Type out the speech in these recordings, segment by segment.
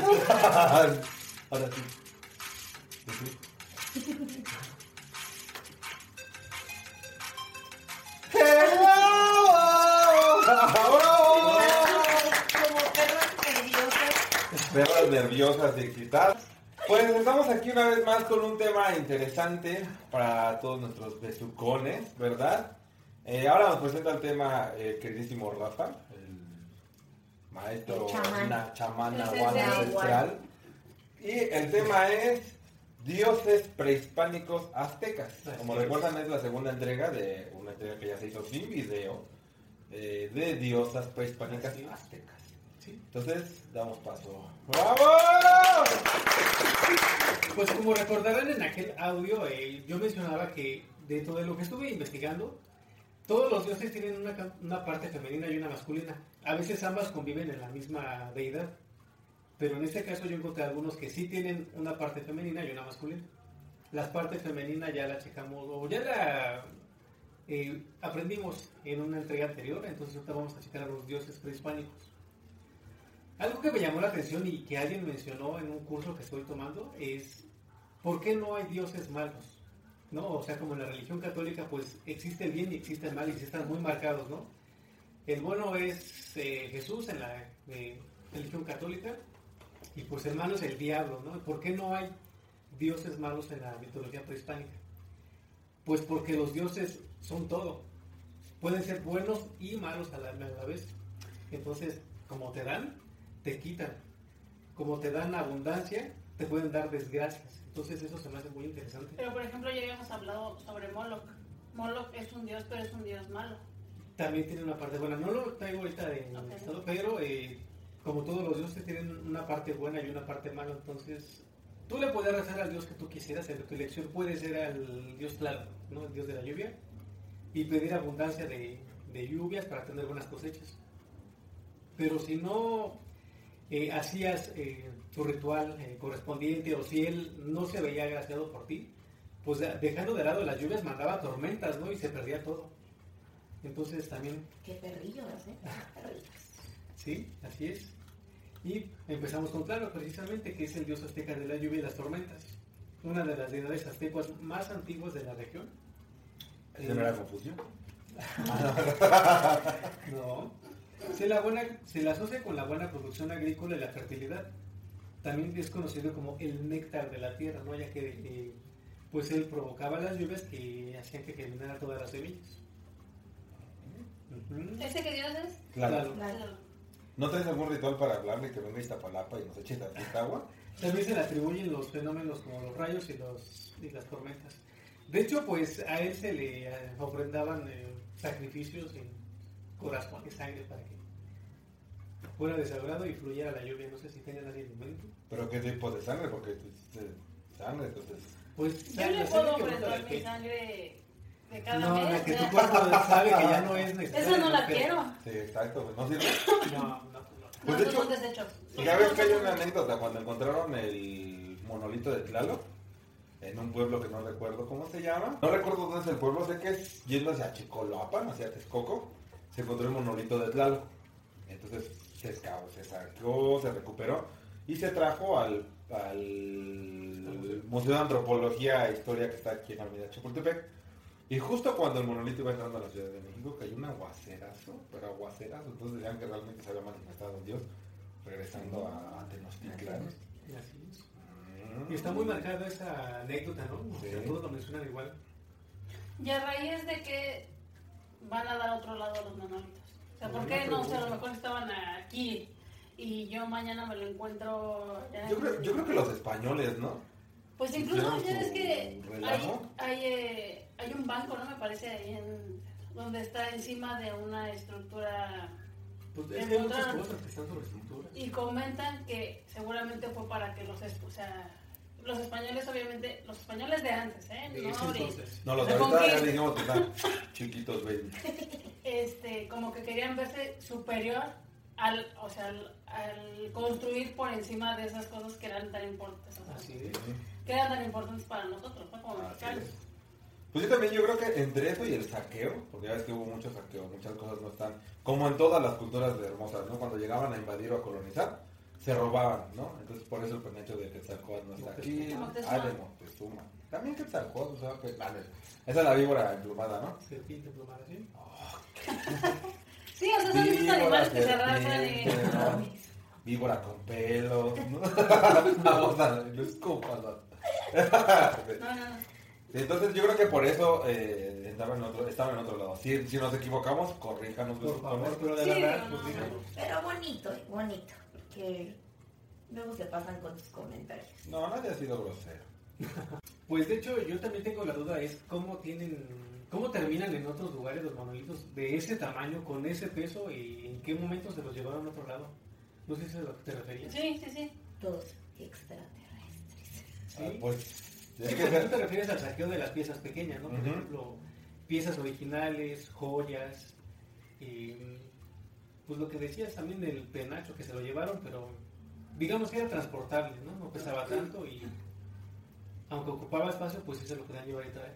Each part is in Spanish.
Ahora sí. Como perras nerviosas. Perras nerviosas y excitadas. Pues estamos aquí una vez más con un tema interesante para todos nuestros besucones, ¿verdad? Eh, ahora nos presenta el tema el queridísimo Rafa, maestro chamán. na- chamán El nahual sensei. ancestral. Y el tema es dioses prehispánicos aztecas. Como recuerdan es la segunda entrega de una entrega que ya se hizo sin video eh, de diosas prehispánicas aztecas. Sí. Entonces, damos paso. ¡Bravo! Pues como recordarán en aquel audio, eh, yo mencionaba que dentro de lo que estuve investigando, todos los dioses tienen una parte femenina y una masculina. A veces ambas conviven en la misma deidad. Pero en este caso yo encontré algunos que sí tienen una parte femenina y una masculina. Las partes femeninas ya la checamos, o ya la eh, aprendimos en una entrega anterior, entonces ahorita vamos a checar a los dioses prehispánicos. Algo que me llamó la atención y que alguien mencionó en un curso que estoy tomando es ¿por qué no hay dioses malos? ¿No? O sea, como en la religión católica, pues existe el bien y existe el mal y sí están muy marcados, ¿no? El bueno es eh, Jesús en la eh, religión católica y pues el malo es el diablo, ¿no? ¿Por qué no hay dioses malos en la mitología prehispánica? Pues porque los dioses son todo. Pueden ser buenos y malos a la, a la vez. Entonces, como te dan, te quitan. Como te dan abundancia, te pueden dar desgracias. Entonces eso se me hace muy interesante. Pero por ejemplo, ya habíamos hablado sobre Moloch. Moloch es un dios, pero es un dios malo. También tiene una parte buena. No lo traigo ahorita en Ok. estado, pero eh, como todos los dioses tienen una parte buena y una parte mala, entonces tú le puedes rezar al dios que tú quisieras. En tu elección puede ser al dios claro, ¿no? el dios de la lluvia, y pedir abundancia de, de lluvias para tener buenas cosechas. Pero si no eh, hacías eh, tu ritual eh, correspondiente o si él no se veía agraciado por ti, pues dejando de lado las lluvias mandaba tormentas, ¿no? Y se perdía todo. Entonces también, Qué perrillos, ¿eh? Perrillos. sí, así es. Y empezamos con Claro, precisamente, que es el dios azteca de la lluvia y las tormentas. Una de las deidades aztecas más antiguas de la región. ¿Esa no era confusión? No. Se la, buena, se la asocia con la buena producción agrícola y la fertilidad. También es conocido como el néctar de la tierra, ¿no? Ya que eh, pues él provocaba las lluvias que hacían que germinaran todas las semillas. ¿Ese que dios es? Claro. Claro. ¿No traes algún ritual para hablarle que venga a Iztapalapa y nos eche tantita agua? También se le atribuyen los fenómenos como los rayos y, los, y las tormentas. De hecho, pues a él se le eh, ofrendaban eh, sacrificios en corazón y sangre para que fuera desagrado y fluyera la lluvia. No sé si tengan alguien en mente. ¿Pero qué tipo de sangre? Porque pues, sangre, entonces... Pues Yo le la puedo ofrecer mi sangre de cada No, mes. la que tu cuerpo sabe que ya no es necesaria. Esa no la quiero. Sí, exacto, pues, ¿no sirve? No, no, no. Pues, no, de hecho. Ya ves que hay una anécdota cuando encontraron el monolito de Tlaloc en un pueblo que no recuerdo cómo se llama. No recuerdo dónde es el pueblo, sé que es yendo hacia Chicoloapan, hacia Texcoco, se encontró el monolito de Tlaloc. Entonces se escabó, se sacó, se recuperó y se trajo al, al Museo de Antropología e Historia que está aquí en Avenida Chapultepec. Y justo cuando el monolito iba entrando a la Ciudad de México cayó un aguacerazo, pero aguacerazo. Entonces decían que realmente se había manifestado Dios regresando a, a Tenochtitlan. Así es. Mm. Y está muy marcada esa anécdota, ¿no? O sea, Sí. todos lo mencionan igual. Y a raíz de que van a dar otro lado a los monolitos. O sea, ¿por qué no? O sea, a lo mejor estaban aquí y yo mañana me lo encuentro. ya Yo creo, yo creo que los españoles, ¿no? Pues incluso ya su que hay, hay, eh, hay un banco, ¿no? Me parece ahí en donde está encima de una estructura Pues es que hay muchas cosas que están sobre estructuras. y comentan que seguramente fue para que los, es- o sea, los españoles obviamente, los españoles de antes, ¿eh? No entonces. No, los de ahorita ya que están chiquitos, baby. este, como que querían verse superior al, o sea, al, al construir por encima de esas cosas que eran tan importantes, o sea, Así es. que eran tan importantes para nosotros, ¿no? Como mexicanos. Es. Pues yo también yo creo que entre eso y el saqueo, porque ya ves que hubo mucho saqueo, muchas cosas no están, como en todas las culturas de hermosas, ¿no? Cuando llegaban a invadir o a colonizar, se robaban, ¿no? Entonces por eso el penacho de Quetzalcóatl no está aquí. Ah, de Moctezuma. También Quetzalcóatl, o sea, que, vale. Esa es la víbora emplumada, ¿no? Serpiente plumada, ¿sí? Sí, o sea, son esos animales que se arrastran y... ¿no? Víbora con pelos, ¿no? Vamos a no escupas, ¿no? No, no, no. Entonces yo creo que por eso eh, estaba, en otro, estaba en otro lado. Si, si nos equivocamos, corríjanos. Por favor, pero de Sí, verdad, no, pues no, díganos. Pero bonito, bonito. Porque luego se pasan con tus comentarios. No, nadie ha sido grosero. Pues de hecho, yo también tengo la duda, es cómo tienen, cómo terminan en otros lugares los monolitos de ese tamaño, con ese peso, y en qué momento se los llevaron a otro lado. No sé si es a lo que te referías. Sí, sí, sí. Todos extraterrestres. Sí. Ah, pues, Sí, tú te refieres al saqueo de las piezas pequeñas, ¿no? Por Ujú. ejemplo, piezas originales, joyas, y pues lo que decías también del penacho que se lo llevaron, pero digamos que era transportable, ¿no? No pesaba tanto y aunque ocupaba espacio, pues sí se lo podían llevar y traer.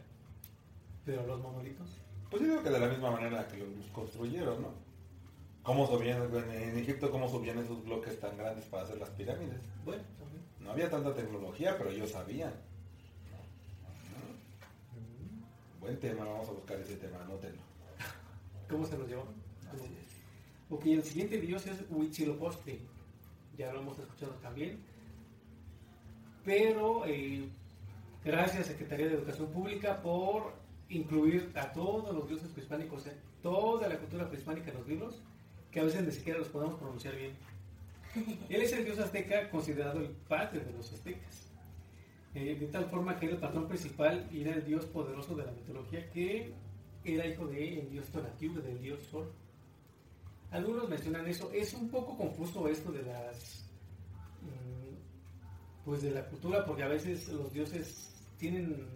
Pero los monolitos, Pues yo digo que de la misma manera que los construyeron, ¿no? ¿Cómo subían, en, en Egipto, cómo subían esos bloques tan grandes para hacer las pirámides? bueno, también. No había tanta tecnología, pero ellos sabían. Buen tema, vamos a buscar ese tema, anótenlo. ¿Cómo se? Así es. Ok, el siguiente dios es Huitzilopochtli. Ya lo hemos escuchado también. Pero eh, gracias Secretaría de Educación Pública por incluir a todos los dioses prehispánicos, en toda la cultura prehispánica en los libros, que a veces ni siquiera los podemos pronunciar bien. Él es el dios azteca considerado el padre de los aztecas. Eh, de tal forma que era el patrón principal y era el dios poderoso de la mitología que era hijo del dios Tonatiuh, del dios Sol. Algunos mencionan eso. Es un poco confuso esto de las. mm, Pues de la cultura, porque a veces los dioses tienen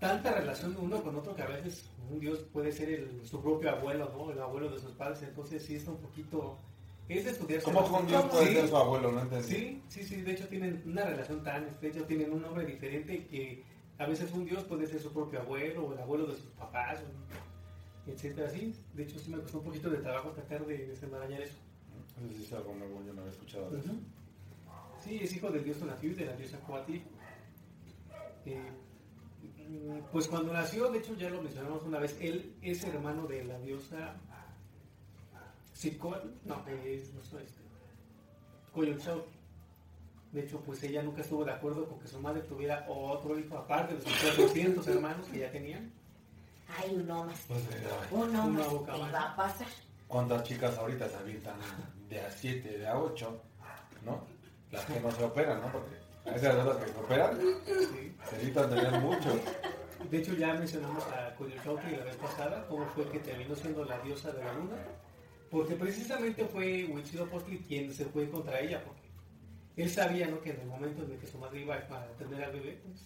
tanta relación uno con otro que a veces un dios puede ser su propio abuelo, ¿no? El abuelo de sus padres. Entonces sí está un poquito. Es de estudiarse. ¿Cómo bastante. dios puede Sí, ser su abuelo? No entendí. Sí, sí, sí. De hecho tienen una relación tan estrecha, tienen un nombre diferente que a veces un dios puede ser su propio abuelo o el abuelo de sus papás, o etcétera. Sí, de hecho sí me costó un poquito de trabajo tratar de desenmarañar eso. Eso sí es algo nuevo, yo no había escuchado de eso. Sí, es hijo del dios Tonatiuh y de la diosa Coatl. Eh, pues cuando nació, de hecho ya lo mencionamos una vez, él es hermano de la diosa Cicoatl, no, es no sé, este, Coyolxauhqui. De hecho, pues ella nunca estuvo de acuerdo con que su madre tuviera otro hijo aparte de sus 400 hermanos que ya tenían. Hay uno más. Pues, eh, Uno Una más. boca ¿Qué más. va a pasar? ¿Cuántas chicas ahorita se avientan de a 7, de a 8? ¿No? Las que no se operan, ¿no? Porque a esas de las que se operan, Sí. se evitan tener muchos. De hecho, ya mencionamos a Coyolxauhqui la vez pasada, cómo fue que terminó siendo la diosa de la luna, porque precisamente fue Huitzilopochtli quien se fue contra ella, porque él sabía ¿no? que en el momento en el que su madre iba a tener al bebé, pues,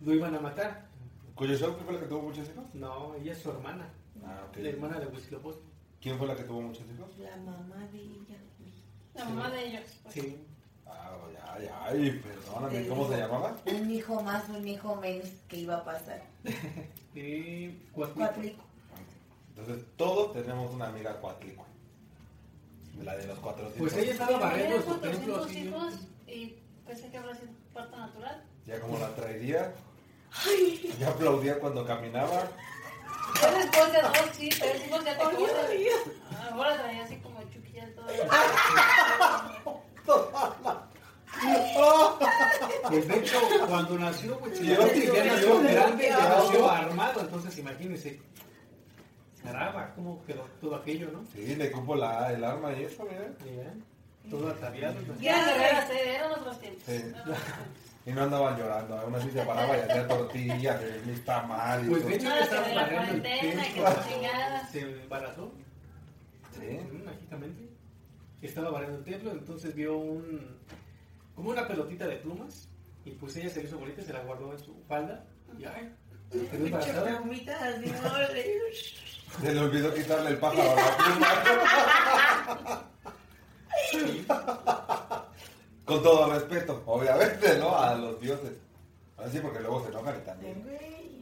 lo iban a matar. ¿Cuyo show fue la que tuvo muchos hijos? No, ella es su hermana, Ah, ok. la hermana de Huitzilopochtli. ¿Quién fue la que tuvo muchos hijos? La mamá de ella. La mamá de ellos. pues. Sí, Ah, ay, ay, perdóname, ¿cómo se llamaba? Un hijo más, un hijo menos que iba a pasar. Cuatlico. Entonces, todos tenemos una amiga cuatlicua. La de los 400. Pues ella estaba barriendo su templo 400 así. hijos y pensé que habrá sido parto natural. Ya como la traería. Ya aplaudía cuando caminaba. Fue después de dos, sí, pero decimos ya te Ay, cosas. ay, Ahora traía así como chuquilla todo. Pues de hecho, cuando nació Sí, grande, sí, ya sí. nació armado, entonces imagínense. Caramba, cómo quedó todo aquello, ¿no? Sí, le cupo la, el arma y eso, mira. Mira, todo ataviado. Ya guerreras, eran otros tiempos. Sí. Eran otros tiempos. Y no andaban llorando, aún así se paraba y hacía tortillas, mis tamales. y Pues todo. de hecho, que estaba de la barriendo el. Se embarazó, Sí. mm, mágicamente. Estaba barriendo el templo, entonces vio un como una pelotita de plumas y pues ella se le hizo bonita, se la guardó en su falda y ay, Se le olvidó quitarle el pájaro a la pluma. Con todo respeto, obviamente, ¿no? A los dioses. Así porque luego se enojan también. Güey.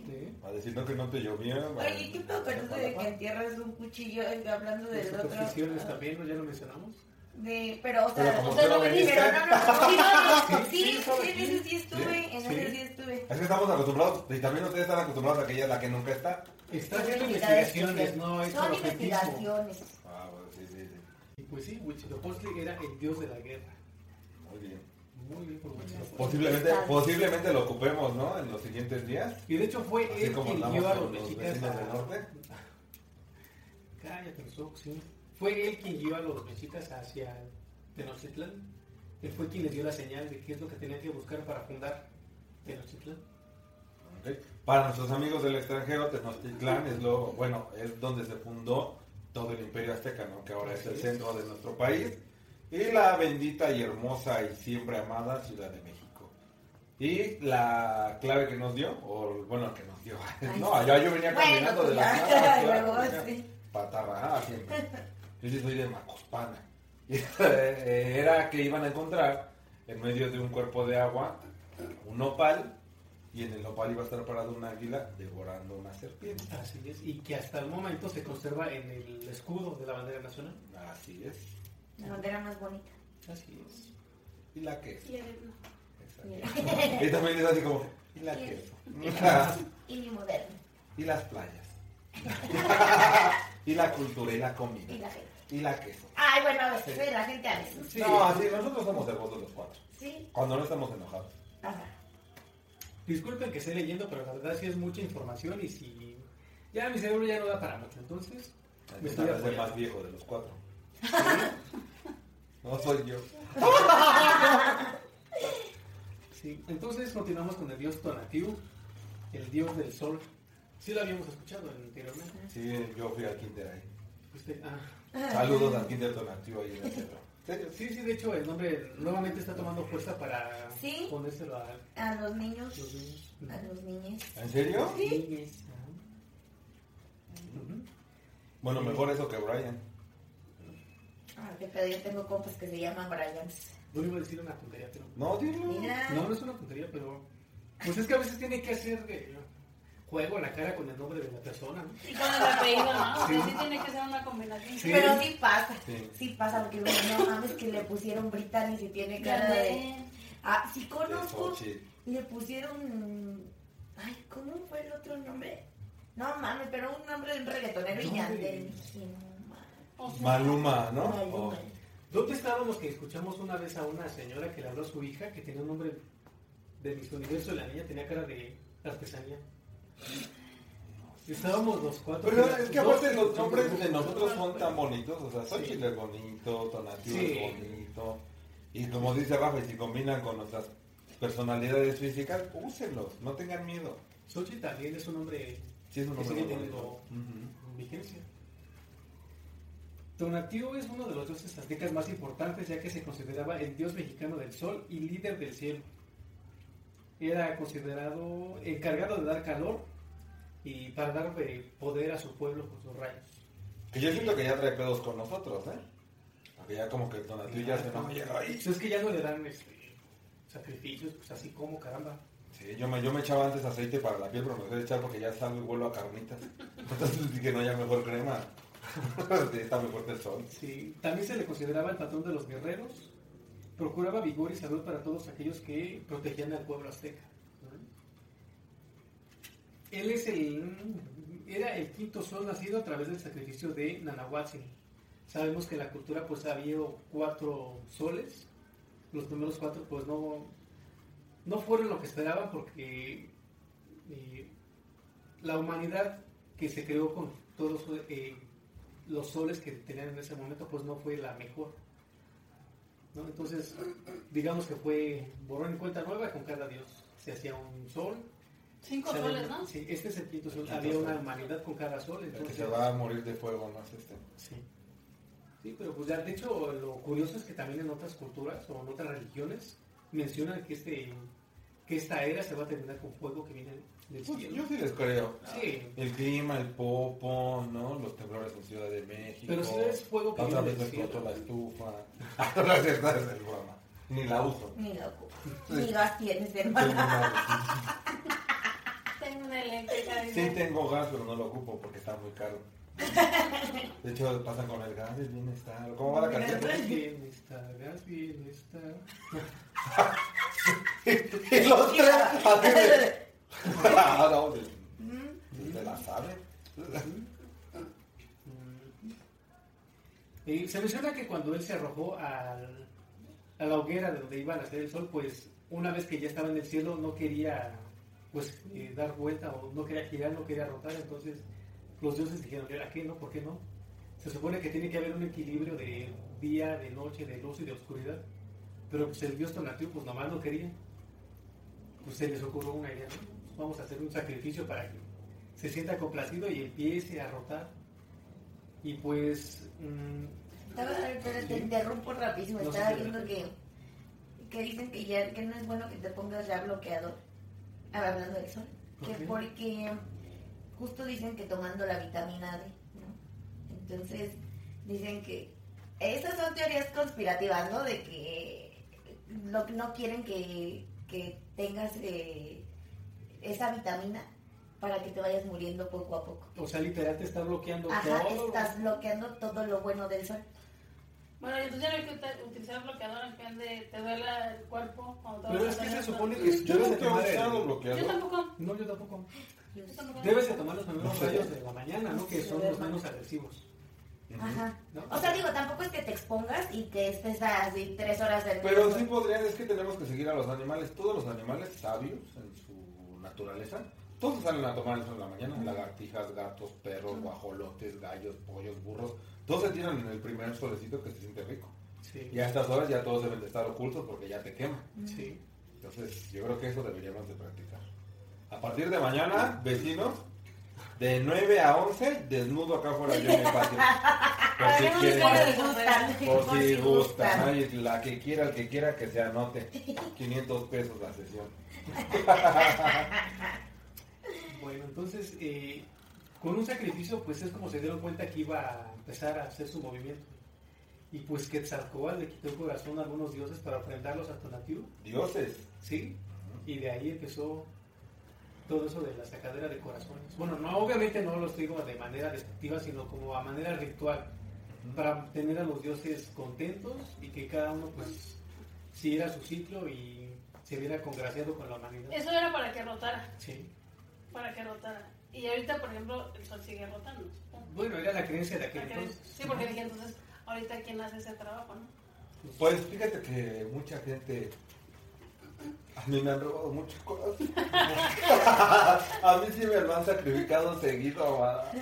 Sí. A decir no que no te llovió. Oye, ¿qué pedo con eso de que entierras un cuchillo hablando Las del otro? supersticiones también, ¿no? ya lo mencionamos. De, pero, o Pero sea, como o sea, no viniste, pero no, no, no, sí, Sí, sí, sí, sí, estaba en aquí. ese sí estuve, en Sí. ese sí estuve. Es que estamos acostumbrados, y también ustedes están acostumbrados a que ella es la que nunca está. Está haciendo investigaciones, que- no es Son investigaciones. Ah, bueno, sí, sí, sí. Y pues sí, Huitzilopochtli era el dios de la guerra. Muy bien. Muy bien por Huitzilopochtli. Posiblemente, posiblemente lo ocupemos, ¿no? En los siguientes días. Y de hecho fue Así él como quien guió a los vecinos del norte. Cállate los ojos, sí. Fue él quien guió a los mexicas hacia Tenochtitlán. Él fue quien les dio la señal de qué es lo que tenían que buscar para fundar Tenochtitlán. Para nuestros amigos del extranjero, Tenochtitlán es lo, bueno, es donde se fundó todo el imperio azteca, ¿no? Que ahora es el es. centro de nuestro país. Y la bendita y hermosa y siempre amada Ciudad de México. Y la clave que nos dio, o bueno, que nos dio. Ay, no, sí. yo venía caminando pues de la claro, sí. patarrajada siempre. Yo soy de Macospana. Y, eh, era que iban a encontrar en medio de un cuerpo de agua un nopal y en el nopal iba a estar parado un águila devorando una serpiente. Así es. Y que hasta el momento se conserva en el escudo de la bandera nacional. Así es. La bandera más bonita. Así es. Y la queso. Y el- Exacto. Y también es así como, y la Y- queso. Y mi moderno. y las playas. y la cultura y la Y comida. la gente. Y la queso. Ay, bueno, a veces, la gente a veces. Sí. No, sí, nosotros somos hermosos los cuatro. Sí. Cuando no estamos enojados. Ajá. Disculpen que esté leyendo, pero la verdad sí es mucha información y si... Ya mi cerebro ya no da para mucho. Entonces, me estoy es el más viejo de los cuatro. No soy yo. Sí, entonces continuamos con el dios Tonatiuh, el dios del sol. Sí lo habíamos escuchado anteriormente. Sí, yo fui al kinder ahí. Usted, ah, Saludos al kinder donativo ahí en el sí, sí, de hecho el nombre nuevamente está tomando fuerza para Sí. ponérselo a A los niños. los niños. A los niños. ¿En serio? Niñes, ajá. Ujú. Bueno, mejor eso que Brian. Ah, qué pedo, yo tengo compas que se llaman Bryans. No iba a decir una tontería, pero... No, dilo. Mira. No, no es una tontería, pero... Pues es que a veces tiene que hacer eh, juego la cara con el nombre de la persona, ¿no? Y con el apellido, ¿no? O sea, sí tiene que ser una combinación. Sí. Pero sí pasa. Sí. Sí pasa, porque no mames que le pusieron Brittany y tiene cara de. Ah, sí conozco. Le pusieron. Ay, ¿cómo fue el otro nombre? No mames, pero un nombre de un reggaetonero y Maluma, ¿no? Maluma. Oh. ¿Dónde estábamos que escuchamos una vez a una señora que le habló a su hija que tenía un nombre de Miss Universo y la niña tenía cara de artesanía? Estábamos los cuatro. Pero es que aparte los nombres de nosotros son tan bonitos. O sea, Xochitl es bonito, Tonatiuh Sí. es bonito. Y como dice Rafa, y si combinan con nuestras personalidades físicas, úsenlos. No tengan miedo. Xochitl también es un nombre Sí, es un que nombre sigue muy teniendo bonito. Ujú. vigencia. Tonatiuh es uno de los dioses aztecas más importantes ya que se consideraba el dios mexicano del sol y líder del cielo. Era considerado encargado de dar calor y para dar eh, poder a su pueblo con sus rayos. Que yo siento que ya trae pedos con nosotros, ¿eh? Porque ya como que Tonatiuh ya se nos llega ahí. Pues es que ya no le dan este, sacrificios, pues así como caramba. Sí, yo me, yo me echaba antes aceite para la piel, pero me dejé de echar porque ya salgo y vuelvo a carnitas. Entonces dije, no, ya mejor crema. Está muy fuerte el sol. Sí, también se le consideraba el patrón de los guerreros. Procuraba vigor y salud para todos aquellos que protegían al pueblo azteca. Él es el, era el quinto sol nacido a través del sacrificio de Nanahuatzin. Sabemos que en la cultura pues había cuatro soles. Los primeros cuatro pues no, no fueron lo que esperaban porque eh, la humanidad que se creó con todos eh, los soles que tenían en ese momento pues no fue la mejor. ¿No? Entonces, digamos que fue borrón y cuenta nueva con cada dios. Se hacía un sol. Cinco se soles, había- ¿no? Sí, este es el quinto sol. quinto Había sol. una humanidad con cada sol. El que Entonces, se va a morir de fuego más este. Sí. Sí, pero pues ya, de hecho, lo curioso es que también en otras culturas o en otras religiones mencionan que este que esta era se va a terminar con fuego que viene del Pues, cielo. yo sí les creo. Sí, El clima, el popo, ¿no? Los temblores en Ciudad de México. pero si es fuego que La otra viene vez del explotó la estufa. Ah, no es cierto, es el broma. Ni la uso. Ni loco. Ni gas tienes, una- Tengo una eléctrica. Sí tengo gas, pero no lo ocupo porque está muy caro. De hecho, pasan con el gas del bienestar. ¿Cómo va la canción? Bienestar, gas, bienestar. y los tres, así de... Ah, no, de- se la sabe. Y se menciona que cuando él se arrojó al- a la hoguera de donde iba a nacer el sol, pues una vez que ya estaba en el cielo no quería pues eh, dar vuelta o no quería girar, no quería rotar, entonces los dioses dijeron, ¿a qué no? ¿Por qué no? Se supone que tiene que haber un equilibrio de día, de noche, de luz y de oscuridad, pero pues el dios Tonatiuh pues nomás no quería. Pues se les ocurrió una idea, ¿no? Vamos a hacer un sacrificio para que se sienta complacido y empiece a rotar. Y pues mm, Estaba, pero te interrumpo rapidísimo. No, Estaba viendo sí. que, que dicen que ya que no es bueno que te pongas ya bloqueador. Ah, hablando del sol. Que ¿Por qué? porque justo dicen que tomando la vitamina D, ¿no? Entonces dicen que esas son teorías conspirativas, ¿no? De que no, no quieren que, que tengas eh, esa vitamina para que te vayas muriendo poco a poco. O sea, literal te está bloqueando Ajá, todo. estás bloqueando todo lo bueno del sol. Bueno, entonces ya no hay que utilizar bloqueador en plan de te duele el cuerpo cuando te Pero es a que se supone que Yo de nunca he usado el... Yo bloqueador. tampoco. No, yo tampoco. Debes de tomar los primeros rayos de la mañana, ¿no? Que son los menos agresivos. Ajá. ¿no? O sea, digo, tampoco es que te expongas y que estés así tres horas del Pero sí podrían, es que tenemos que seguir a los animales. Todos los animales sabios en su naturaleza, todos salen a tomar el sol en la mañana. Lagartijas, gatos, perros, guajolotes, gallos, pollos, burros. Todos se tiran en el primer solecito que se siente rico. Sí. Y a estas horas ya todos deben de estar ocultos porque ya te quema. Sí. Entonces, yo creo que eso deberíamos de practicar. A partir de mañana, vecinos, de 9 a 11, desnudo acá fuera yo en el patio. Por si quieren. Por si gustan. La que quiera, el que quiera que se anote. 500 pesos la sesión. Bueno, entonces, eh, con un sacrificio, pues es como se dieron cuenta que iba a empezar a hacer su movimiento. Y pues Quetzalcóatl le quitó el corazón a algunos dioses para ofrendarlos a Tonatiuh, Dioses. ¿sí? Y de ahí empezó todo eso de la sacadera de corazones. Bueno, no, obviamente no los digo de manera despectiva, sino como a manera ritual, para tener a los dioses contentos y que cada uno pues siguiera su ciclo y se viera congraciado con la humanidad. Eso era para que rotara, Sí. para que rotara. Y ahorita, por ejemplo, el sol sigue rotando. Bueno, era la creencia de aquel entonces. Sí, porque dije entonces, ahorita quién hace ese trabajo, ¿no? Pues fíjate que mucha gente. A mí me han robado mucho corazón. a mí sí me lo han sacrificado seguido. amada.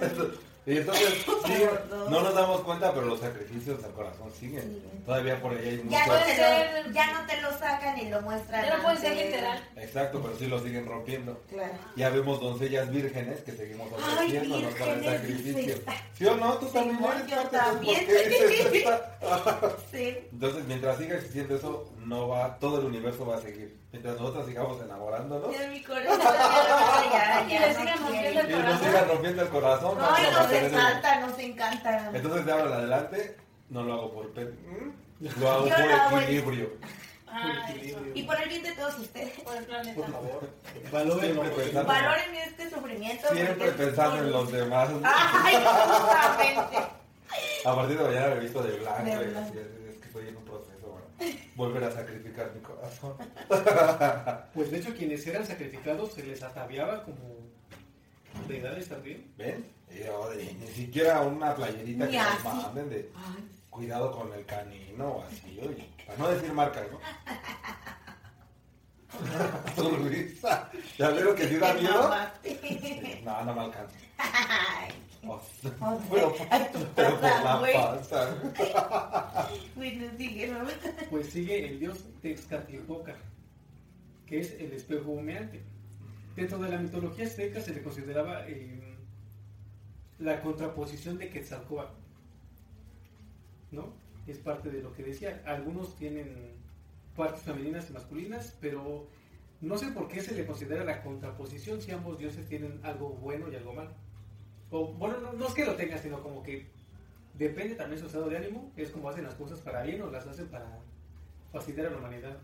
Y entonces, sí, no nos damos cuenta, pero los sacrificios al corazón siguen. Sí. Todavía por ahí hay Ya no, muchos. te lo, ya no te lo sacan y lo muestran. Ya no puede ser literal. Exacto, pero sí lo siguen rompiendo. Claro. Ya vemos doncellas vírgenes que seguimos Ay, ofreciéndonos para el sacrificio. ¿Sí o no? Tú también Simón, eres. Sí. Entonces, mientras siga existiendo eso, no va, todo el universo va a seguir. Mientras nosotros sigamos enamorándonos Ya mi corazón ya, Y ya le no sigan rompiendo y nos sigan rompiendo el corazón, a nos el- encanta, nos encanta. Entonces, de ahora en adelante, no lo hago por pe- ¿Mm? lo hago Yo por lo equilibrio. Ah. Y por el bien de todos ustedes. Por el planeta. Por favor, valoren pensando. Valoren este sufrimiento. Siempre pensando en los demás. Ay, justamente. A partir de mañana me visto de blanco. De y así, es, que estoy en un volver a sacrificar mi corazón. Pues de hecho, quienes eran sacrificados se les ataviaba como deidades también. ¿Ven? De- ni siquiera una playerita que nos manden de cuidado con el canino o así, oye, para no decir marcas, ¿no? Tu risa. ¿Ya vieron que sí da miedo? No, no me alcanza. Pero, pero por la. Bueno, sigue, mamá. Pues sigue el dios Texcatlipoca, que es el espejo humeante. Dentro de la mitología azteca se le consideraba eh, la contraposición de Quetzalcóatl. ¿No? Es parte de lo que decía. Algunos tienen partes femeninas y masculinas, pero no sé por qué se le considera la contraposición si ambos dioses tienen algo bueno y algo malo. O, bueno, no, no es que lo tengan, sino como que depende también su estado de ánimo, es como hacen las cosas para bien o las hacen para fastidiar a la humanidad.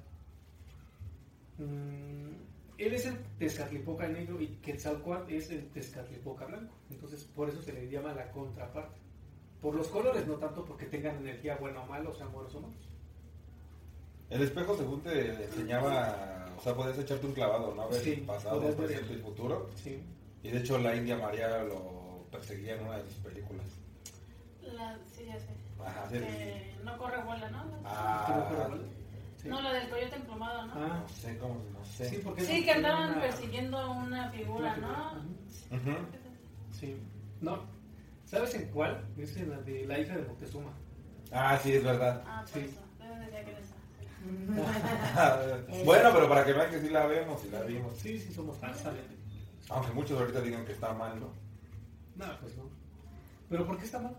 Mm, él es el Tezcatlipoca negro y Quetzalcoatl es el Tezcatlipoca blanco. Entonces, por eso se le llama la contraparte. Por los colores, no tanto porque tengan energía buena o mala, o sean buenos o malos. El espejo, según te enseñaba, o sea, podías echarte un clavado, ¿no? Ver Sí, el pasado, ver presente y el- futuro. Sí. Y de hecho, la India María lo perseguía en una de sus películas. La, sí, ya sé. Ajá, sí. Que no corre vuela, ¿no? Ah. No, la del coyote emplumado, ¿no? Ah, no sé cómo, no sé. sí, porque Sí, es que andaban una- persiguiendo una figura, ¿no? Sí. No. ¿Sabes en cuál? Es en la de la hija de Moctezuma. Ah, sí, es verdad. Ah, por Sí. eso. Bueno, pero para que vean que sí la vemos, sí la vimos. Sí, sí, somos fans. Aunque muchos ahorita digan que está mal, ¿no? No, pues no. ¿Pero por qué está mal?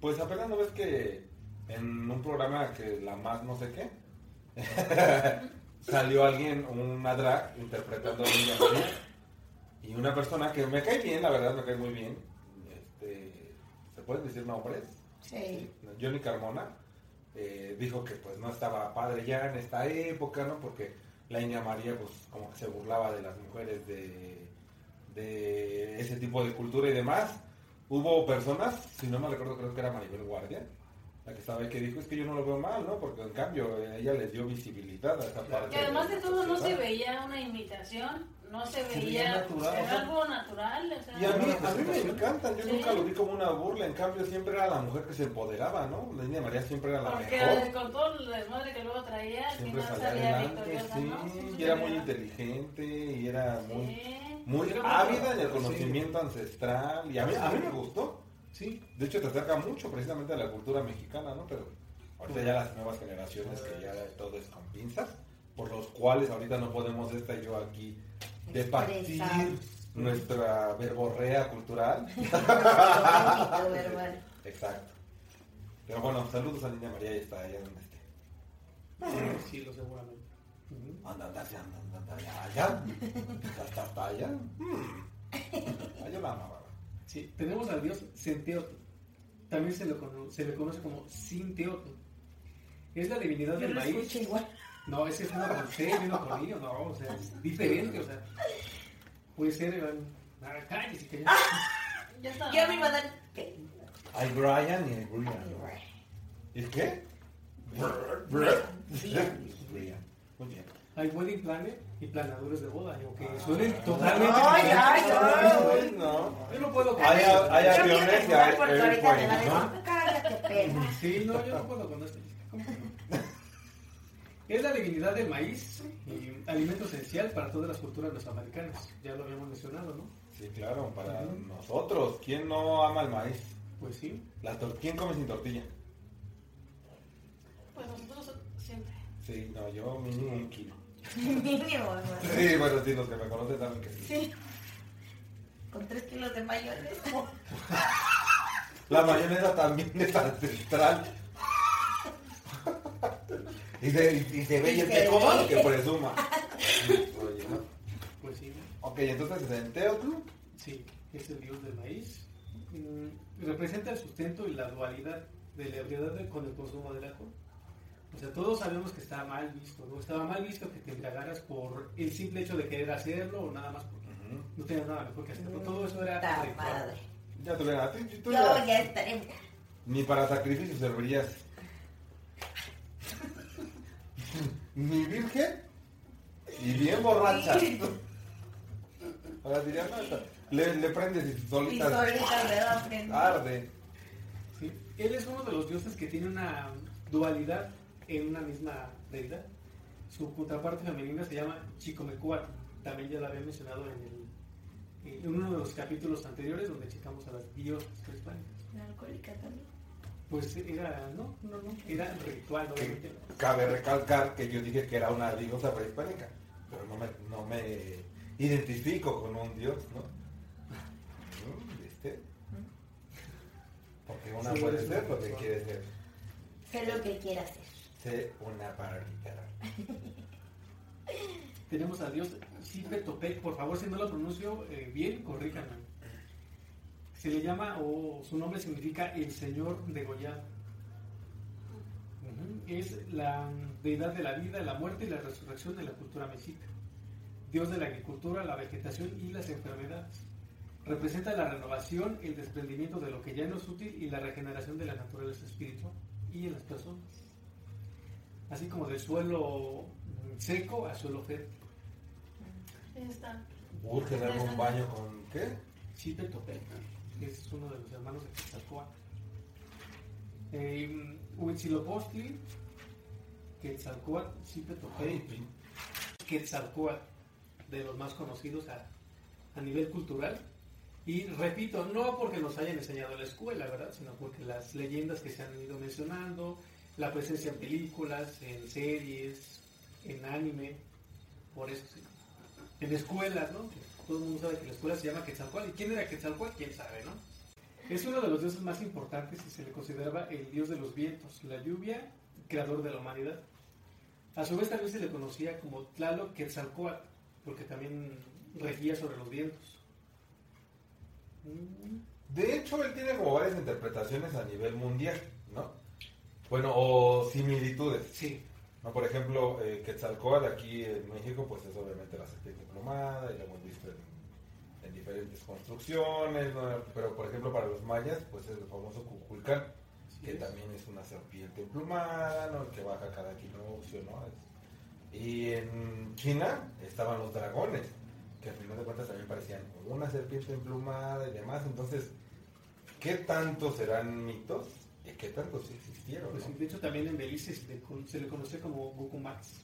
Pues apenas no ves que en un programa que la más no sé qué, salió alguien, una drag, interpretando a Niña María. Y una persona que me cae bien, la verdad me cae muy bien. Este, ¿Se pueden decir nombres? Sí. Johnny Carmona eh, dijo que pues no estaba padre ya en esta época, ¿no? Porque la India María pues como que se burlaba de las mujeres de, de ese tipo de cultura y demás. Hubo personas, si no me recuerdo creo que era Maribel Guardia, la que estaba ahí que dijo es que yo no lo veo mal, ¿no? Porque en cambio ella les dio visibilidad a esa parte. Que además de la todo no se veía una imitación, no se Se veía veía, natural, era o sea. algo natural. O sea, Y a mí, a mí me encantan, yo Sí. nunca lo vi como una burla, en cambio siempre era la mujer que se empoderaba, ¿no? La India María siempre era la porque mejor. con todo el desmadre que luego traía, siempre salía salía adelante, victoriosa, ¿no? sí, Sí, y era muy inteligente y era muy, Sí. Muy muy ávida en el sí. conocimiento ancestral y a mí, a mí me gustó. Sí. De hecho te acerca mucho precisamente a la cultura mexicana, ¿no? Pero ahorita ya las nuevas generaciones que ya todo es con pinzas, por los cuales ahorita no podemos esta y yo aquí departir nuestra verborrea cultural. Exacto. Pero bueno, saludos a Niña María y está allá donde esté. Sí, lo seguramente. Anda, anda, anda, anda, allá, allá. Hasta, hasta allá. Mm. Ah, yo la amaba. Sí, tenemos al dios Centeotl. También se, lo se le conoce como Sinteotl. Es la divinidad del maíz. igual. No, ese es uno con C y uno con I, no, o sea, es diferente, o sea. Puede ser. ah, cállese, que ya. Ya está. Yo me iba a dar. ¿Qué? Hay Brian y hay Brian. ¿Y qué? Brian. Muy bien. Hay wedding planner y planadores de boda, aunque suenen totalmente Ay, ay, Ay, no. Yo no puedo con Hay, hay Yo aviones y hay airplanes, ¿no? cállate, perra. Sí, no, yo no puedo con esto. ¿Cómo que no? Es la divinidad del maíz, y alimento esencial para todas las culturas mesoamericanas. Ya lo habíamos mencionado, ¿no? Sí, claro, para nosotros. ¿Quién no ama el maíz? Pues sí. La ¿Quién come sin tortilla? Pues nosotros siempre. Sí, no, yo mínimo un kilo. Mínimo, hermano. Sí, bueno, sí, los que me conocen saben que sí. Sí. Con tres kilos de mayonesa. La mayonesa también es ancestral. Y se, y se ve y el que se coma, ve. que presuma. Oye, ¿no? Pues sí. Ok, entonces en Teotl. Sí, es el dios del maíz. Mm, representa el sustento y la dualidad de la ebriedad con el consumo del alcohol. O sea, todos sabemos que está mal visto, ¿no? Estaba mal visto que te embriagaras por el simple hecho de querer hacerlo o nada más porque no tenías nada mejor que hacerlo. Todo eso era ritual. madre. Ya ti, tú Yo ya- estaré. Ni para sacrificios servirías. Ni virgen. Y bien borracha. Ahora diría, no, le, le prendes y Y solita me va a aprender. arde. Sí. Él es uno de los dioses que tiene una dualidad en una misma deidad. Su contraparte femenina se llama Chicomecuatl. También ya la había mencionado en, el, en uno de los capítulos anteriores donde checamos a las diosas prehispánicas. La alcohólica también. Pues era, no, no, no, era ritual, obviamente. Cabe recalcar que yo dije que era una diosa prehispánica, pero no me, no me identifico con un dios, ¿no? ¿Viste? Porque una Sí, puede ser lo que quiere ser. Sé lo que quiera hacer. Sé una paralita. Tenemos al dios Topec, por favor, si no lo pronuncio eh, bien, corríjanme. Se le llama, o su nombre significa el Señor degollado. Ujú. Es la deidad de la vida, la muerte y la resurrección de la cultura mexica. dios de la agricultura, la vegetación y las enfermedades. Representa la renovación, el desprendimiento de lo que ya no es útil y la regeneración de la naturaleza espiritual y en las personas. Así como del suelo seco a suelo fértil. Ahí está. Urge darme un baño con. ¿Qué? Chipetopec, que es uno de los hermanos de Quetzalcóatl. Eh, Huitzilopochtli, Quetzalcóatl, Ay, Chipetopec, pin- Quetzalcóatl, de los más conocidos a, a nivel cultural. Y repito, no porque nos hayan enseñado en la escuela, ¿verdad? Sino porque las leyendas que se han ido mencionando, la presencia en películas, en series, en anime, por sí. En escuelas, ¿no? Todo el mundo sabe que la escuela se llama Quetzalcóatl. ¿Y quién era Quetzalcóatl? ¿Quién sabe, no? Es uno de los dioses más importantes y se le consideraba el dios de los vientos, la lluvia, creador de la humanidad. A su vez también se le conocía como Tlaloc Quetzalcóatl, porque también regía sobre los vientos. De hecho, él tiene como varias interpretaciones a nivel mundial, ¿no? Bueno, o similitudes. Sí, ¿no? Por ejemplo, eh, Quetzalcóatl aquí en México, pues es obviamente la serpiente plomada, y lo hemos visto en, en diferentes construcciones, ¿no? Pero, por ejemplo, para los mayas, pues es el famoso Cuculcán, sí que es. también es una serpiente emplumada, ¿no? Que baja cada equinoccio, ¿no? Es- Y en China estaban los dragones, que al final de cuentas también parecían una serpiente emplumada y demás. Entonces, ¿qué tanto serán mitos qué tanto sí existieron? Pues, ¿no? de hecho, también en Belice se le, con- se le conoce como Gucumax.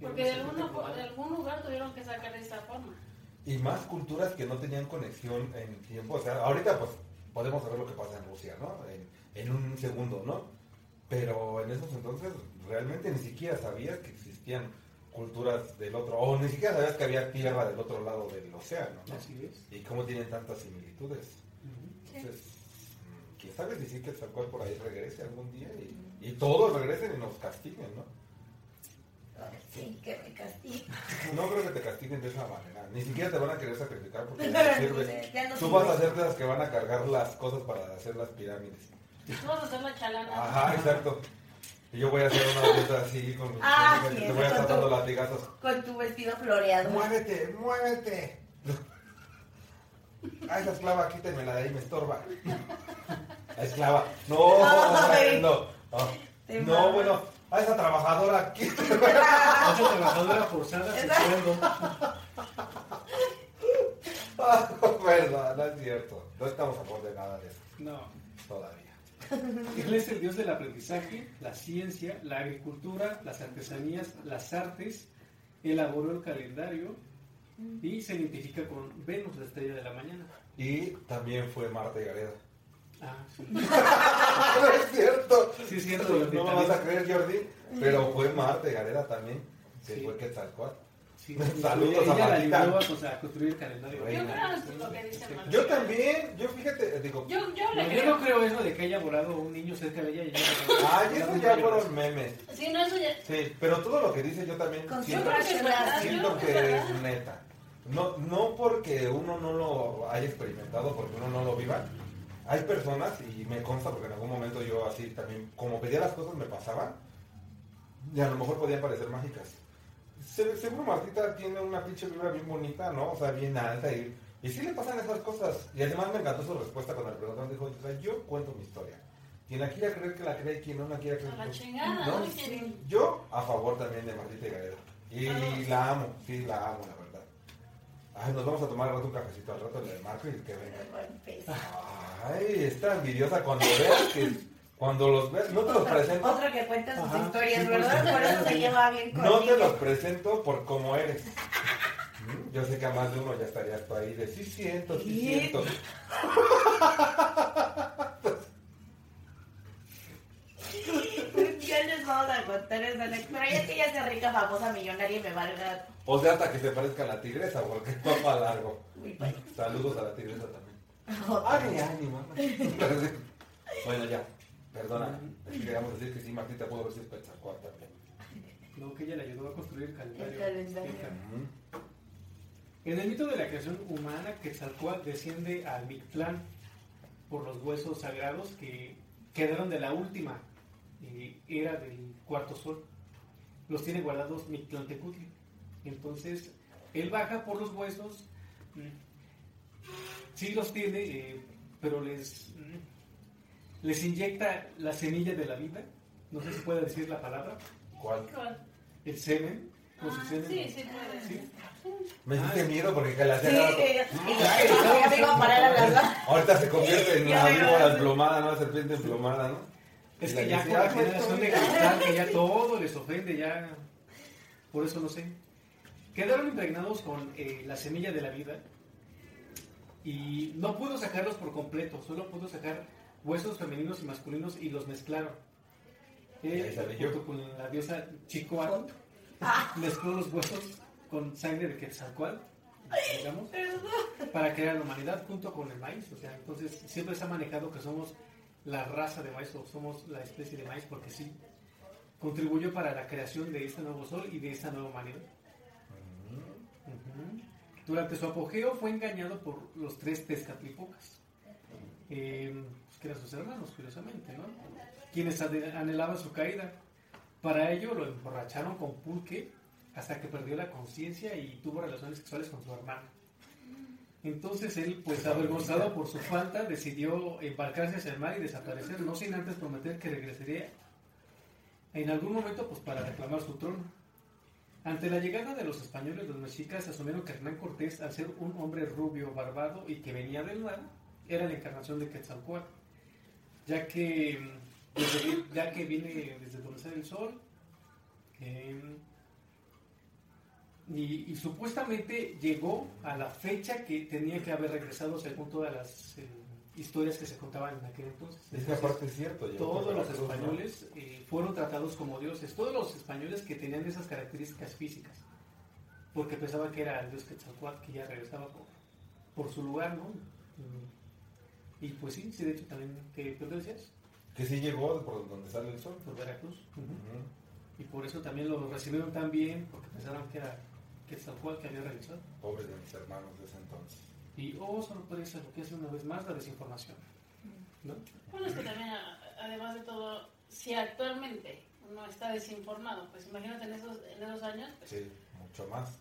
Porque de algún, de algún lugar tuvieron que sacar de esa forma. Y más culturas que no tenían conexión en tiempo. O sea, ahorita pues podemos saber lo que pasa en Rusia, ¿no? En, en un segundo, ¿no? Pero en esos entonces realmente ni siquiera sabías que existían culturas del otro, o ni siquiera sabías que había tierra del otro lado del océano, ¿no? Así es. Y cómo tienen tantas similitudes. Entonces, mm, quién sabe si sí que tal cual por ahí regrese algún día y, y todos regresen y nos castiguen, ¿no? Ay, Sí, que me castigue. No creo que te castiguen de esa manera. Ni siquiera te van a querer sacrificar porque Ya no sirves. no Tú vas a ser de las que van a cargar las cosas para hacer las pirámides. Tú vas a hacer la chalana. Ajá, exacto. Y yo voy a hacer una dieta así con Ah, con- sí, te voy a estar con tu- dando latigazos. Con tu vestido floreado. Muévete, muévete. A esa esclava quítemela de ahí, me estorba. Esclava. No, Ay. no. No, Te no bueno. A esa trabajadora quítemela. Otra trabajadora forzada Esa- sueldo. Verdad, no es cierto. No estamos a favor de nada de eso No. todavía. Él es el dios del aprendizaje, la ciencia, la agricultura, las artesanías, las artes. Elaboró el calendario y se identifica con Venus, la estrella de la mañana. Y también fue Marta y Gareda. Ah, sí. No es cierto. Sí, es cierto. No me vas a creer, Jordi. Pero fue Marta y Gareda también. Que Sí. fue Quetzalcóatl. Sí, Saludos ella a la Martita. ayudó a, pues, a construir el calendario. Yo Reina. creo en lo que dice Marta. Yo también, yo fíjate, digo, Yo, yo No, yo creo. no creo eso de que haya volado un niño cerca de ella y ella. ay, eso ya fueron memes. Sí, no, eso ya. Sí, pero todo lo que dice yo también Con siento, Yo creo que es verdad. Yo siento creo que que es es verdad. neta. No, no porque uno no lo haya experimentado, porque uno no lo viva. Hay personas, y me consta porque en algún momento yo así también, como pedía las cosas me pasaban, y a lo mejor podían parecer mágicas. Se- seguro Martita tiene una pinche vibra bien bonita, ¿no? O sea, bien alta y, y sí le pasan esas cosas. Y además me encantó su respuesta cuando le preguntaron, dijo, o sea, yo cuento mi historia. Quien la quiera creer que la cree, quien no la quiera creer. A la pues, chingada, ¿no? ¿no? Que- Yo a favor también de Martita y Gareda. Y Vamos. la amo, sí, la amo, la verdad. Ay, nos vamos a tomar al rato un cafecito al rato le marco y que venga. Ay, está envidiosa cuando veas que cuando los veas, no te los Otro- presento, Otro que cuenta sus Ajá, historias, sí, ¿verdad? pues, Por eso se sí. lleva bien no te los presento por cómo eres. Yo sé que a más de uno ya estarías tú ahí de sí siento, sí Sí. siento. Ya les vamos a contar esa ya que ella sea rica, famosa, millonaria y me valga O sea, hasta que se parezca a la tigresa, porque va para largo. Saludos a la tigresa también. Ay, ánimo. bueno, ya, perdona. Es que queríamos decir que sí, Martita pudo haber sido Quetzalcóatl también. No, que ella le ayudó a construir el calendario. El calendario. En el mito de la creación humana, Quetzalcóatl desciende al Mictlán por los huesos sagrados que quedaron de la última eh, era del cuarto sol. Los tiene guardados Mictlantecutli. Entonces, Él baja por los huesos, mm, sí los tiene, eh, pero les, mm, les inyecta la semilla de la vida. No sé si puede decir la palabra. ¿Cuál? ¿Cuál? El semen. Ah, sí, sí puede. Sí. Me diste miedo porque que la Sí, hacía eh, rato. a parar a. Ahorita se convierte en me víbora emplomada, ¿no? Serpiente emplomada, ¿no? Es que ya con la "Ah, pues, generación de cristal, que ya todo les ofende, ya. Por eso no sé. Quedaron impregnados con eh, la semilla de la vida y no pudo sacarlos por completo, solo pudo sacar huesos femeninos y masculinos y los mezclaron. Yo. junto con la diosa Chicoat, mezcló los huesos con sangre de Quetzalcoatl, digamos, para crear la humanidad junto con el maíz. O sea, entonces siempre se ha manejado que somos la raza de maíz o somos la especie de maíz porque sí contribuyó para la creación de este nuevo sol y de esta nueva humanidad. Ujú. Durante su apogeo fue engañado por los tres Tezcatlipocas, eh, pues, que eran sus hermanos, curiosamente, ¿no? Quienes anhelaban su caída. Para ello lo emborracharon con pulque hasta que perdió la conciencia y tuvo relaciones sexuales con su hermano. Entonces él, pues avergonzado por su falta, decidió embarcarse hacia el mar y desaparecer, no sin antes prometer que regresaría en algún momento pues para reclamar su trono. Ante la llegada de los españoles, los mexicas asumieron que Hernán Cortés, al ser un hombre rubio, barbado y que venía del mar, era la encarnación de Quetzalcóatl, ya que, mm, ya que viene desde donde sale el sol, em, y, y supuestamente llegó a la fecha que tenía que haber regresado según todas las eh, historias que se contaban en aquel entonces. Entonces, aparte es cierto. todos los españoles eh, fueron tratados como dioses, todos los españoles que tenían esas características físicas, porque pensaban que era el dios Quetzalcóatl que ya regresaba por, por su lugar, ¿no? Y, pues sí, sí, de hecho también, ¿qué qué decías? Que sí llegó por donde sale el sol. Por Veracruz. Y por eso también lo recibieron tan bien, porque pensaron que era Quetzalcóatl que había regresado. Pobres de mis hermanos de ese entonces. Y, oh, sorpresa, lo que hace una vez más la desinformación. ¿no? Bueno, es que también, además de todo, si actualmente uno está desinformado, pues imagínate en esos, en esos años, pues, Sí, mucho más.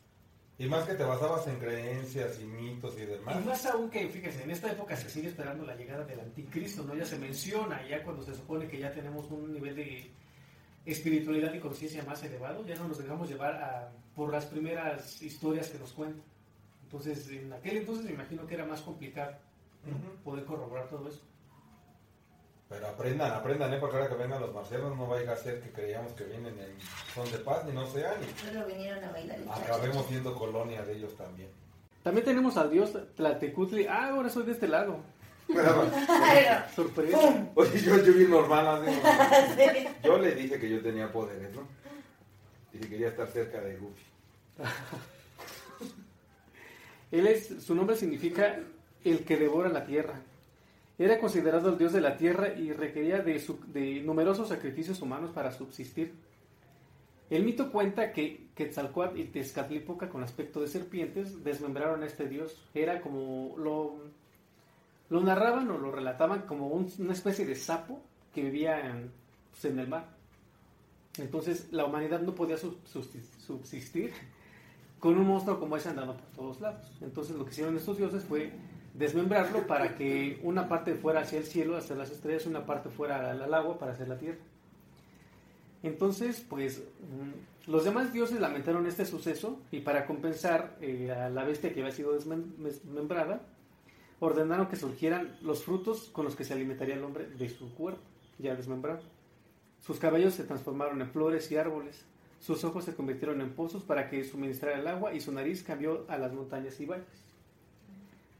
Y más que te basabas en creencias y mitos y demás. Y más aún que, fíjese, en esta época se sigue esperando la llegada del anticristo, ¿no? Ya se menciona, ya cuando se supone que ya tenemos un nivel de espiritualidad y conciencia más elevado, ya no nos dejamos llevar a- por las primeras historias que nos cuentan. Entonces, en aquel entonces me imagino que era más complicado Ujú. poder corroborar todo eso. Pero aprendan, aprendan, ¿eh? Porque ahora que vengan los marcianos no vaya a ser que creíamos que vienen en son de paz, ni no sean, y Solo vinieron a bailar acabemos siendo colonia de ellos también. También tenemos al dios Tlatecutli. Ah, ahora soy de este lado. Sorpresa. Oye, yo, yo vi normal, así, Sí. Yo le dije que yo tenía poderes, ¿no? Y que quería estar cerca de Goofy. Él es, su nombre significa el que devora la tierra. Era considerado el dios de la tierra y requería de, su- de numerosos sacrificios humanos para subsistir. El mito cuenta que Quetzalcoatl y Tezcatlipoca con aspecto de serpientes desmembraron a este dios. Era como lo, lo narraban o lo relataban como un- una especie de sapo que vivía en, pues, en el mar. Entonces la humanidad no podía sub- subsist- subsistir con un monstruo como ese andando por todos lados. Entonces lo que hicieron estos dioses fue desmembrarlo para que una parte fuera hacia el cielo, hacia las estrellas, una parte fuera al, agua para hacer la tierra. Entonces, pues mm, los demás dioses lamentaron este suceso y para compensar eh, a la bestia que había sido desmem- desmembrada, ordenaron que surgieran los frutos con los que se alimentaría el hombre de su cuerpo, ya desmembrado. Sus cabellos se transformaron en flores y árboles. Sus ojos se convirtieron en pozos para que suministrara el agua y su nariz cambió a las montañas y valles.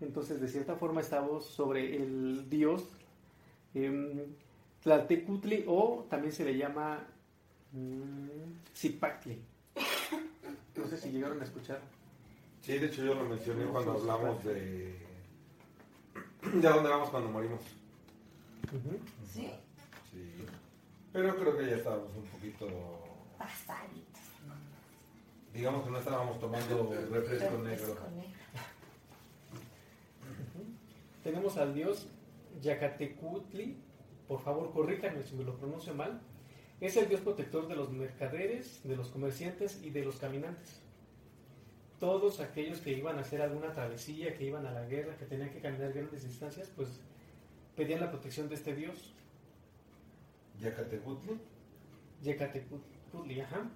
Entonces, de cierta forma, estamos sobre el dios em, Tlaltecutli o también se le llama mm, Zipactli. No sé si llegaron a escuchar. Sí, de hecho yo lo mencioné cuando hablamos de... ¿De dónde vamos cuando morimos? Sí, Sí. Pero creo que ya estábamos un poquito... pasaditos. Digamos que no estábamos tomando refresco negro. Refresco negro. Tenemos al dios Yacatecutli, por favor corríjanme si me lo pronuncio mal. Es el dios protector de los mercaderes, de los comerciantes y de los caminantes. Todos aquellos que iban a hacer alguna travesía, que iban a la guerra, que tenían que caminar grandes distancias, pues pedían la protección de este dios, Yacatecutli. Yecatecutli, ajá.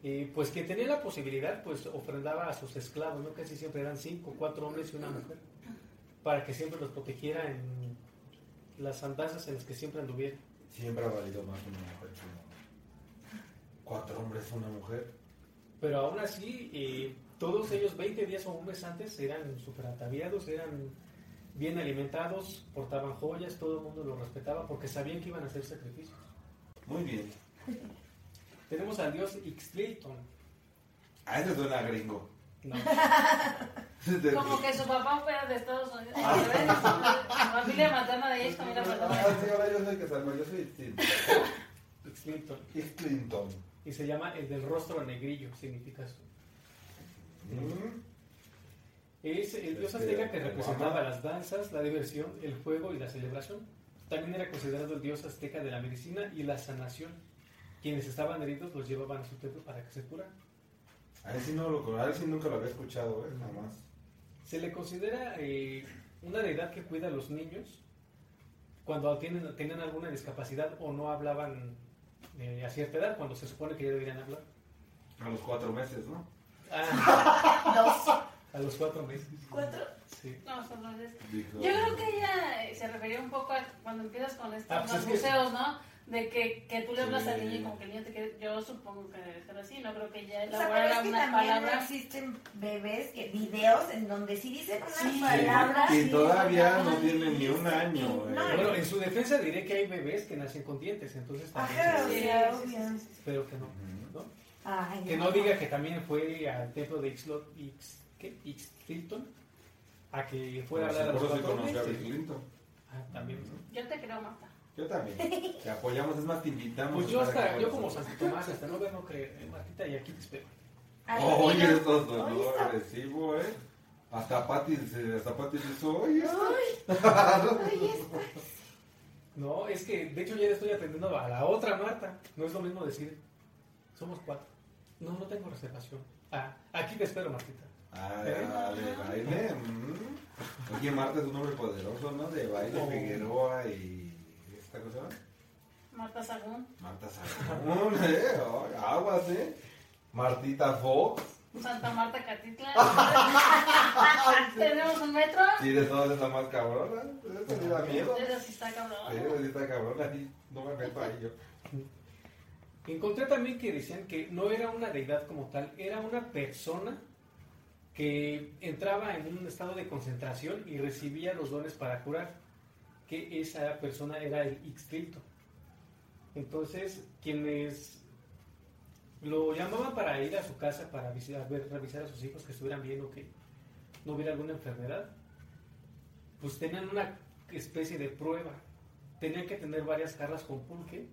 Y pues que tenía la posibilidad, pues ofrendaba a sus esclavos, ¿no? Casi siempre eran cinco, cuatro hombres y una mujer, para que siempre los protegiera en las andanzas en las que siempre anduviera. Siempre ha valido más una mujer que un hombre. Cuatro hombres, una mujer. Pero aún así, eh, todos ellos 20 días o un mes antes eran súper ataviados, eran bien alimentados, portaban joyas, todo el mundo los respetaba porque sabían que iban a hacer sacrificios. Muy bien. Tenemos al dios Ixtliton. Ah, ese suena gringo. No, Como que su papá fuera de Estados Unidos. Revés, su familia materna de ella es familia Ah, sí, ahora yo soy que salgo, yo soy. Y se llama el del rostro negrillo, significa eso. Mm. Es el dios Este, azteca que representaba las danzas, la diversión, el juego y la celebración. También era considerado el dios azteca de la medicina y la sanación. Quienes estaban heridos los llevaban a su templo para que se curaran. A ver si no lo, a ver si nunca lo había escuchado, eh, nada más. Se le considera eh, una deidad que cuida a los niños cuando tienen, tienen alguna discapacidad o no hablaban eh, a cierta edad, cuando se supone que ya deberían hablar. A los cuatro meses, ¿no? Ah, Dos, a los cuatro meses. cuatro. Sí. No, son Yo creo que ella se refería un poco a cuando empiezas con estos Ah, pues los es que- museos, ¿no? De que, que tú le hablas Sí. al niño y como que el niño te quiere. Yo supongo que debe ser así, no creo que ella O sea, pero elaborara es que existen bebés, que videos en donde sí dicen unas Sí, palabras. Y sí, todavía no tienen ni un año, eh. no, Bueno, en su defensa diré que hay bebés que nacen con dientes, entonces también Ajá, Sí, sea, sí, sí, obvio. sí, sí. espero que no. Ujú. ¿no? Ay, Que no diga que también fue al templo de Ixlot, Ix, ¿qué? Ixtilton, a que fuera a hablar a los sí. Ah, también. Yo te creo, Marta. Yo también. Te apoyamos, es más, te invitamos. Pues yo, hasta, yo como Santo Tomás, hasta no ver, no creer. Eh, Martita, y aquí te espero. Ay, Oye, mira. esto sonó Oye, agresivo, ¿eh? Hasta Pati, se- hasta Pati dice, oye, esto. No, es que de hecho ya le estoy atendiendo a la otra Marta. No es lo mismo decir, somos cuatro. No, no tengo reservación. Ah, aquí te espero, Martita. Ah, de baile. mm. Oye, Marta es un hombre poderoso, ¿no? De baile, Oh. Figueroa y... ¿Esta cosa? Marta Sagún. Marta Sagún, ¿eh? Aguas, ¿eh? Martita Fox. Santa Marta Catitla. Tenemos un metro. Sí, de todas es la más cabrona. Eso sí da miedo. Eso sí está cabrón. Sí, está cabrona. ahí No me meto ahí yo. Encontré también que decían que no era una deidad como tal, era una persona que entraba en un estado de concentración y recibía los dones para curar, que esa persona era el Ixtilto. Entonces, quienes lo llamaban para ir a su casa para visitar, ver- revisar a sus hijos que estuvieran bien o que no hubiera alguna enfermedad, pues tenían una especie de prueba. Tenían que tener varias jarras con pulque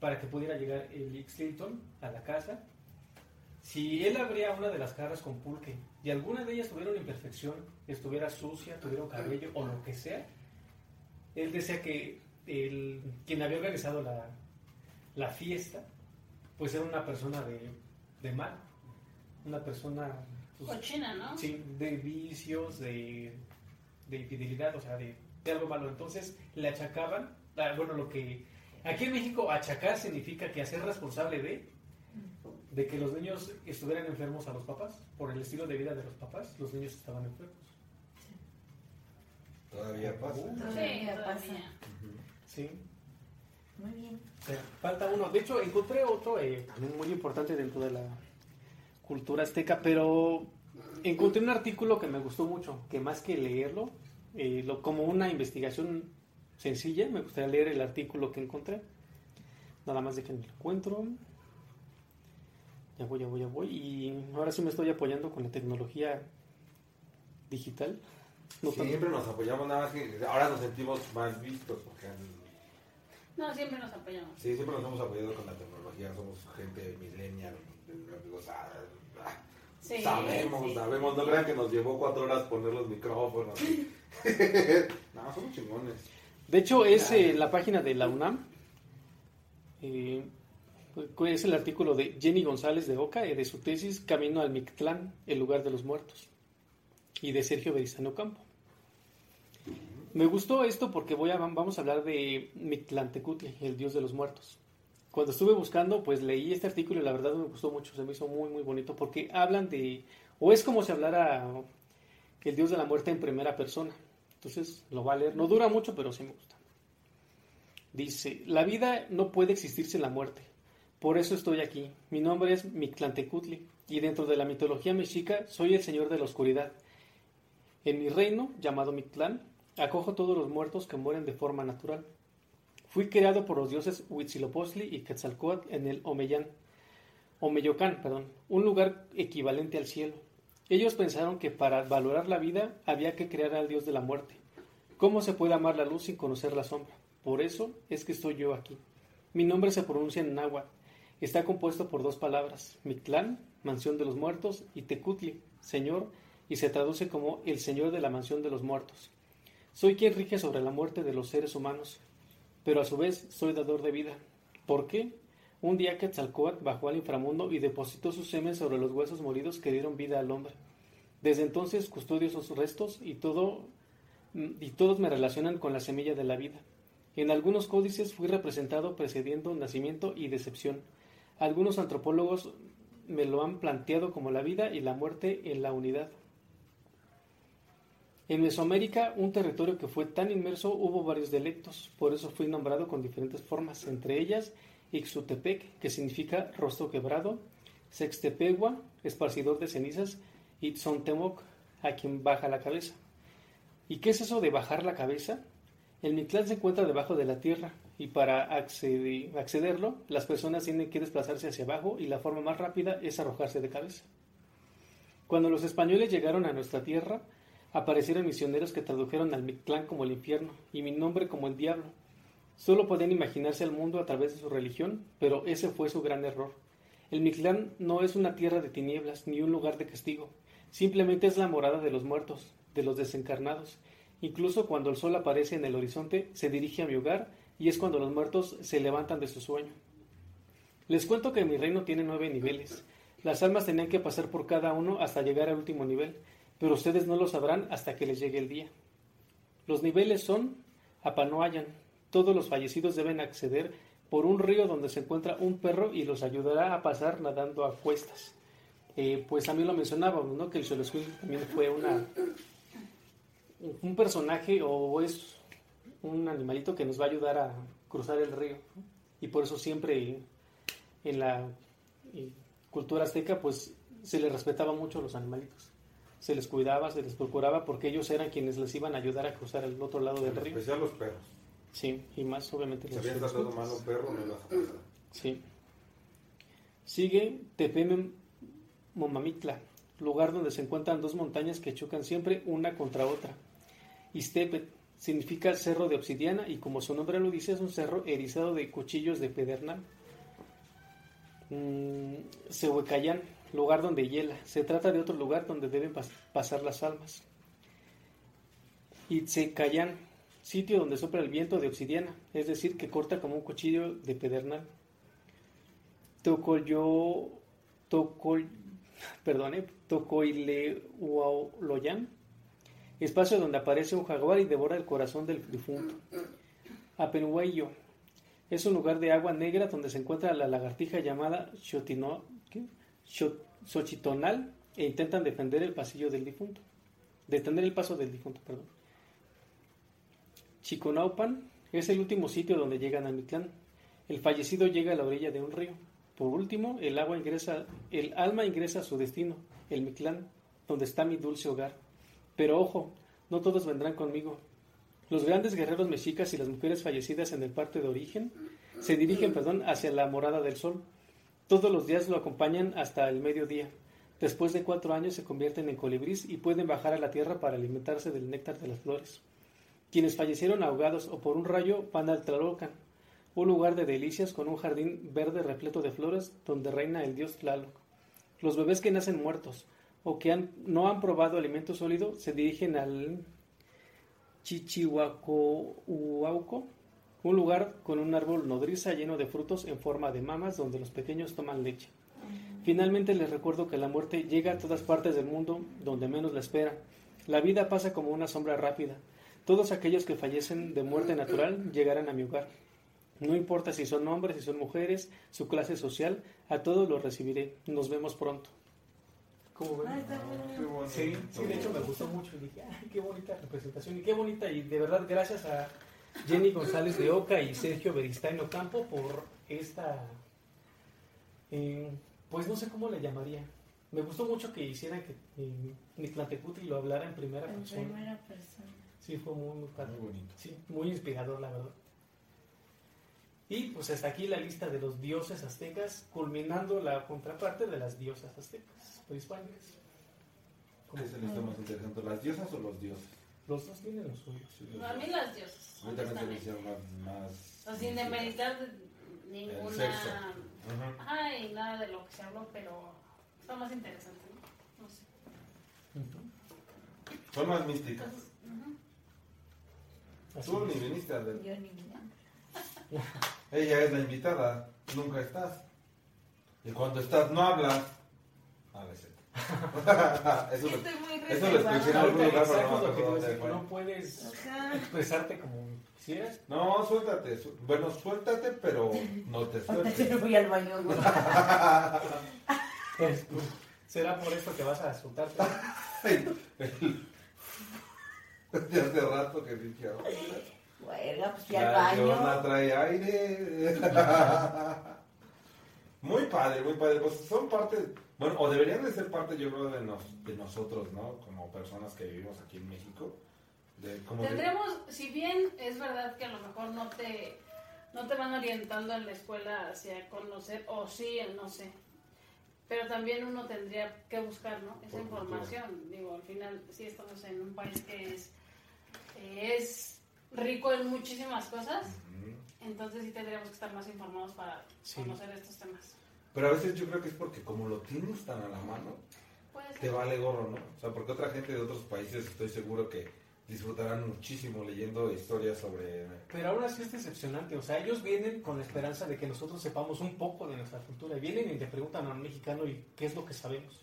para que pudiera llegar el Ixtilton a la casa. Si él abría una de las jarras con pulque y alguna de ellas tuviera una imperfección, estuviera sucia, tuviera un cabello o lo que sea, él decía que el, quien había organizado la, la fiesta, pues era una persona de, de mal, una persona pues, Cochina, ¿no? Sí, de vicios, de, de infidelidad, o sea, de, de algo malo. Entonces le achacaban, ah, bueno, lo que aquí en México achacar significa que hacer responsable de, de que los niños estuvieran enfermos a los papás, por el estilo de vida de los papás, los niños estaban enfermos. Todavía pasa. Uh. Sí, Todavía pasa. todavía. Sí. Muy bien. Falta uno. De hecho, encontré otro eh, también muy importante dentro de la cultura azteca, pero encontré un artículo que me gustó mucho, que más que leerlo, eh, lo, como una investigación sencilla, me gustaría leer el artículo que encontré. Nada más de que me lo encuentro. Ya voy, ya voy, ya voy. Y ahora sí me estoy apoyando con la tecnología digital. No tanto- Siempre nos apoyamos, nada más que ahora nos sentimos más vistos. Porque No, siempre nos apoyamos. sí, siempre nos hemos apoyado con la tecnología. Somos gente millennial. amigos, ah, ah, Sí, sabemos, sí. sabemos. No crean que nos llevó cuatro horas poner los micrófonos. no, somos chingones. De hecho, es eh, la página de la UNAM. eh, Es el artículo de Jenny González de Oca, de su tesis Camino al Mictlán, el lugar de los muertos, y de Sergio Berizano Campo. Me gustó esto porque voy a, vamos a hablar de Mictlantecutli, el dios de los muertos. Cuando estuve buscando, pues leí este artículo y la verdad me gustó mucho, se me hizo muy, muy bonito porque hablan de, o es como si hablara el dios de la muerte en primera persona. Entonces lo va a leer, no dura mucho, pero sí me gusta. Dice, la vida no puede existir sin la muerte. Por eso estoy aquí. Mi nombre es Mictlantecutli y dentro de la mitología mexica soy el señor de la oscuridad. En mi reino, llamado Mictlán, Acojo todos los muertos que mueren de forma natural. Fui creado por los dioses Huitzilopochtli y Quetzalcoatl en el Omeyán, Omeyocán, perdón, un lugar equivalente al cielo. Ellos pensaron que para valorar la vida había que crear al dios de la muerte. ¿Cómo se puede amar la luz sin conocer la sombra? Por eso es que estoy yo aquí. Mi nombre se pronuncia en náhuatl. Está compuesto por dos palabras, Mictlán, mansión de los muertos, y Tecutli, señor, y se traduce como el señor de la mansión de los muertos. Soy quien rige sobre la muerte de los seres humanos, pero a su vez soy dador de vida. ¿Por qué? Un día Quetzalcóatl bajó al inframundo y depositó su semen sobre los huesos molidos que dieron vida al hombre. Desde entonces custodio sus restos y, todo, y todos me relacionan con la semilla de la vida. En algunos códices fui representado precediendo nacimiento y decepción. Algunos antropólogos me lo han planteado como la vida y la muerte en la unidad. En Mesoamérica, un territorio que fue tan inmerso, hubo varios dialectos, por eso fui nombrado con diferentes formas, entre ellas Ixutepec, que significa rostro quebrado, Sextepegua, esparcidor de cenizas, y Tzontemoc, a quien baja la cabeza. ¿Y qué es eso de bajar la cabeza? El Mictlán se encuentra debajo de la tierra, y para accederlo, las personas tienen que desplazarse hacia abajo, y la forma más rápida es arrojarse de cabeza. Cuando los españoles llegaron a nuestra tierra, aparecieron misioneros que tradujeron al Mictlán como el infierno y mi nombre como el diablo. Solo podían imaginarse el mundo a través de su religión, pero ese fue su gran error. El Mictlán no es una tierra de tinieblas ni un lugar de castigo, simplemente es la morada de los muertos, de los desencarnados. Incluso cuando el sol aparece en el horizonte, se dirige a mi hogar y es cuando los muertos se levantan de su sueño. Les cuento que mi reino tiene nueve niveles. Las almas tenían que pasar por cada uno hasta llegar al último nivel, pero ustedes no lo sabrán hasta que les llegue el día. Los niveles son Apanoayan. Todos los fallecidos deben acceder por un río donde se encuentra un perro y los ayudará a pasar nadando a cuestas. Eh, pues también lo mencionábamos, ¿no? Que el Xoloscuil también fue una, un personaje o es un animalito que nos va a ayudar a cruzar el río. Y por eso siempre en la cultura azteca pues se le respetaba mucho a los animalitos se les cuidaba, se les procuraba porque ellos eran quienes les iban a ayudar a cruzar el otro lado del río. especial los perros. Sí, y más obviamente los Si habían tratado mal un perro, no ibas a pasar. Sí. Sigue Tepeme Momamitla, lugar donde se encuentran dos montañas que chocan siempre una contra otra. Istepet significa cerro de obsidiana y como su nombre lo dice es un cerro erizado de cuchillos de pedernal. Mm, lugar donde hiela. Se trata de otro lugar donde deben pasar las almas. Itzecayán, sitio donde sopla el viento de obsidiana, es decir, que corta como un cuchillo de pedernal. Tocoyo, tocol, perdone, Tocoileuoloyan, espacio donde aparece un jaguar y devora el corazón del difunto. Apenhueyo, es un lugar de agua negra donde se encuentra la lagartija llamada Xotino, Xochitonal e intentan defender el pasillo del difunto. Detener el paso del difunto, perdón. Chiconaupan es el último sitio donde llegan a Mictlán. El fallecido llega a la orilla de un río. Por último, el agua ingresa, el alma ingresa a su destino, el Mictlán, donde está mi dulce hogar. Pero ojo, no todos vendrán conmigo. Los grandes guerreros mexicas y las mujeres fallecidas en el parte de origen se dirigen, perdón, hacia la morada del sol, todos los días lo acompañan hasta el mediodía. Después de cuatro años se convierten en colibrís y pueden bajar a la tierra para alimentarse del néctar de las flores. Quienes fallecieron ahogados o por un rayo van al Tlalocan, un lugar de delicias con un jardín verde repleto de flores donde reina el dios Tlaloc. Los bebés que nacen muertos o que no han probado alimento sólido se dirigen al Chichihuacohuauco, Un lugar con un árbol nodriza lleno de frutos en forma de mamas donde los pequeños toman leche. Finalmente les recuerdo que la muerte llega a todas partes del mundo donde menos la espera. La vida pasa como una sombra rápida. Todos aquellos que fallecen de muerte natural llegarán a mi hogar. No importa si son hombres, si son mujeres, su clase social, a todos los recibiré. Nos vemos pronto. ¿Cómo ven? Ah. Sí, sí, de hecho me gustó mucho. Y dije, ay, qué bonita representación y qué bonita. Y de verdad, gracias a Jenny González de Oca y Sergio Beristain Ocampo por esta. eh, pues no sé cómo le llamaría. Me gustó mucho que hicieran que eh, Nictlantecutli lo hablara en primera En persona. primera persona. Sí, fue muy, muy padre. Muy bonito. Sí, muy inspirador, la verdad. Y pues hasta aquí la lista de los dioses aztecas, culminando la contraparte de las diosas aztecas prehispánicas. ¿Qué es el lista más interesante? ¿Las diosas o los dioses? Los dos tienen los suyos. Sí, los A mí las diosas. A mí también se me hicieron más... más sin demeritar El ninguna. sexo. Ajá. Ay, nada de lo que se habló, pero está más interesante, ¿no? No sé. Son más místicas. Entonces, ujú. Así Tú ni es. viniste a ver. Yo ni idea. Ella es la invitada, nunca estás. Y cuando estás no hablas. A veces. eso lo, Estoy muy eso lo escuché en algún lugar, pero no fue. no puedes Ajá. expresarte como quisieras. No, suéltate. su- Bueno, suéltate, pero no te sueltes. fui al baño. ¿Será por esto que vas a soltarte? De hace rato que dije, Bueno, pues fui al la baño. trae aire. Muy padre, muy padre. Pues son parte, bueno, o deberían de ser parte, yo creo, de, nos- de nosotros, ¿no? Como personas que vivimos aquí en México. De, como de- Tendremos, si bien es verdad que a lo mejor no te, no te van orientando en la escuela hacia conocer, o sí, no sé, pero también uno tendría que buscar, ¿no? Esa Por información. Digo, al final sí estamos en un país que es, es rico en muchísimas cosas, entonces sí tendríamos que estar más informados para Sí. conocer estos temas. Pero a veces yo creo que es porque como lo tienes tan a la mano, te vale gorro, ¿no? O sea, porque otra gente de otros países estoy seguro que disfrutarán muchísimo leyendo historias sobre... Pero aún así es decepcionante. O sea, ellos vienen con la esperanza de que nosotros sepamos un poco de nuestra cultura. Y vienen y le preguntan a un mexicano y qué es lo que sabemos.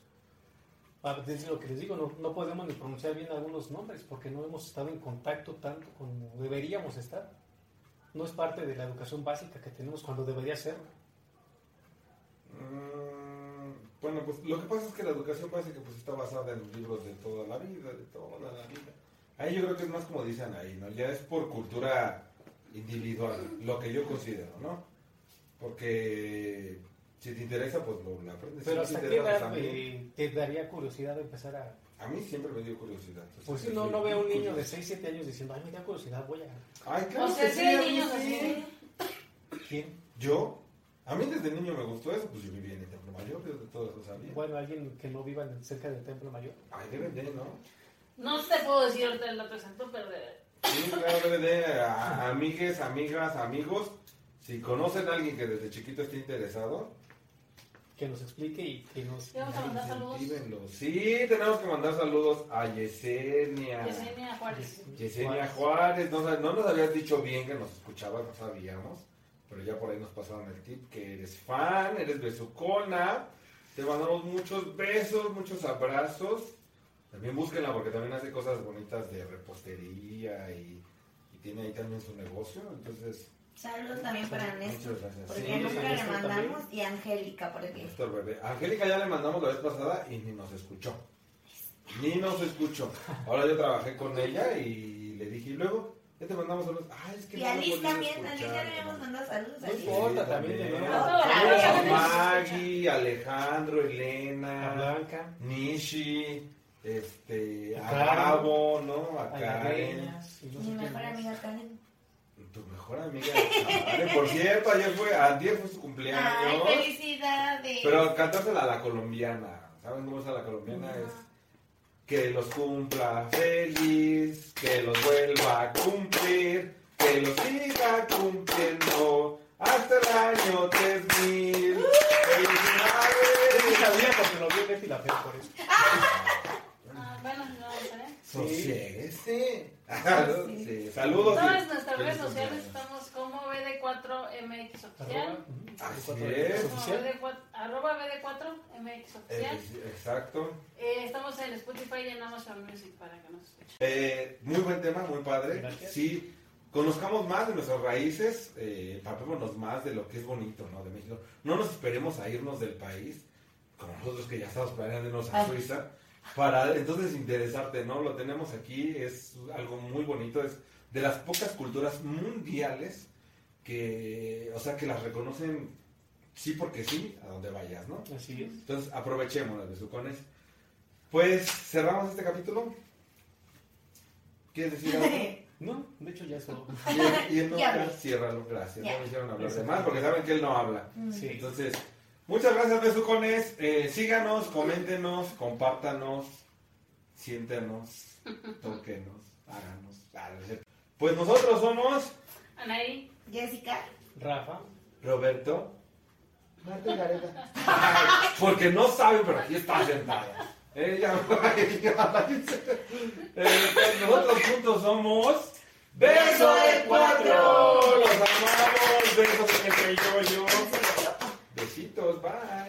A ver, Es lo que les digo, no, no podemos ni pronunciar bien algunos nombres porque no hemos estado en contacto tanto como deberíamos estar. No es parte de la educación básica que tenemos cuando debería serlo. Mm, bueno, pues lo que pasa es que la educación básica pues está basada en libros de toda la vida, de toda la vida. Ahí yo creo que es más como dicen ahí, ¿no? Ya es por cultura individual, lo que yo considero, ¿no? Porque si te interesa, pues lo, lo aprendes. Pero Si ¿hasta te qué edad pues, eh, te daría curiosidad de empezar a... a mí siempre me dio curiosidad. Pues si no, no veo a un niño de curioso. 6, 7 años diciendo, ay, me da curiosidad, voy a... Ay, claro O sea, que sí sí, hay niños sí. así. ¿Quién? ¿Yo? A mí desde niño me gustó eso, pues yo vivía en el Templo Mayor, yo de todo eso sabía. Bueno, alguien que no viva cerca del Templo Mayor. Ay, DVD, ¿no? No te puedo decir ahorita el dato exacto, pero de- Sí, claro, DVD, a- amigues, amigas, amigos. Si conocen a alguien que desde chiquito esté interesado, que nos explique y que nos... Sí, vamos a mandar saludos. Sí, tenemos que mandar saludos a Yesenia. Yesenia Juárez. Yesenia Juárez, no, no nos habías dicho bien que nos escuchabas, no sabíamos, pero ya por ahí nos pasaron el tip que eres fan, eres besucona, te mandamos muchos besos, muchos abrazos, también búsquenla porque también hace cosas bonitas de repostería y, y tiene ahí también su negocio, entonces, Saludos también para Néstor. muchas gracias. Porque Sí, nunca le Néstor también. mandamos. Y Angélica, porque. Néstor Bebé. Angélica ya le mandamos la vez pasada y ni nos escuchó. Ni nos escuchó. Ahora yo trabajé con ella y le dije, y luego, ya te mandamos saludos. Ay, es que Y no a Liz también. A Liz ya escuchar, le habíamos mandado saludos. No a Liz. importa, también. Saludos a Maggie, Alejandro, A Elena, Blanca, Nishi, este, A. Gabo, ¿no? A a Karen. Mi mejor amiga Karen. Tu mejor amiga. Karen. Por cierto, ayer fue, ayer fue su Ay, cumpleaños. felicidades. Pero cantársela a la colombiana. ¿Saben cómo es a la colombiana? Es que los cumpla feliz, que los vuelva a cumplir, que los siga cumpliendo hasta el año 3000. Sí ¡Felicidades! sabía porque lo vi en la por eso. Ah, bueno, no, ¿eh? Sosiéguese. Sí. sí, Saludos. Todas nuestras redes sociales estamos como BD4MX oficial. Así BD4 es. Como oficial. BD4 arroba BD4MX oficial. Eh, exacto. Eh, estamos en Spotify y en Amazon Music para que nos escuchen. Eh, muy buen tema, muy padre. Gracias. Sí, conozcamos más de nuestras raíces, eh, empapémonos más de lo que es bonito, ¿no? De México. No nos esperemos a irnos del país, como nosotros que ya estamos planeando irnos a Ay. Suiza, para entonces interesarte, ¿no? Lo tenemos aquí, es algo muy bonito, es de las pocas culturas mundiales que, o sea, que las reconocen sí porque sí, a donde vayas, ¿no? Así es. Entonces aprovechemos las besucones. Pues cerramos este capítulo. ¿Quieres decir algo? No, de hecho ya eso. Y él, y él no, ciérralo, gracias. Ya. No me hicieron hablar de más porque saben que él no habla. Mm. Sí. Entonces, muchas gracias, besucones. Eh, síganos, coméntenos, compártanos, siéntenos, tóquenos, háganos. Pues nosotros somos Anaí, Jessica. Rafa. Roberto. Marta y Gareta. Porque no saben, pero aquí está sentada. Ella, eh, pues nosotros juntos somos Beso de Cuatro. Los amamos. Besos en el yo, yo. Besitos, bye.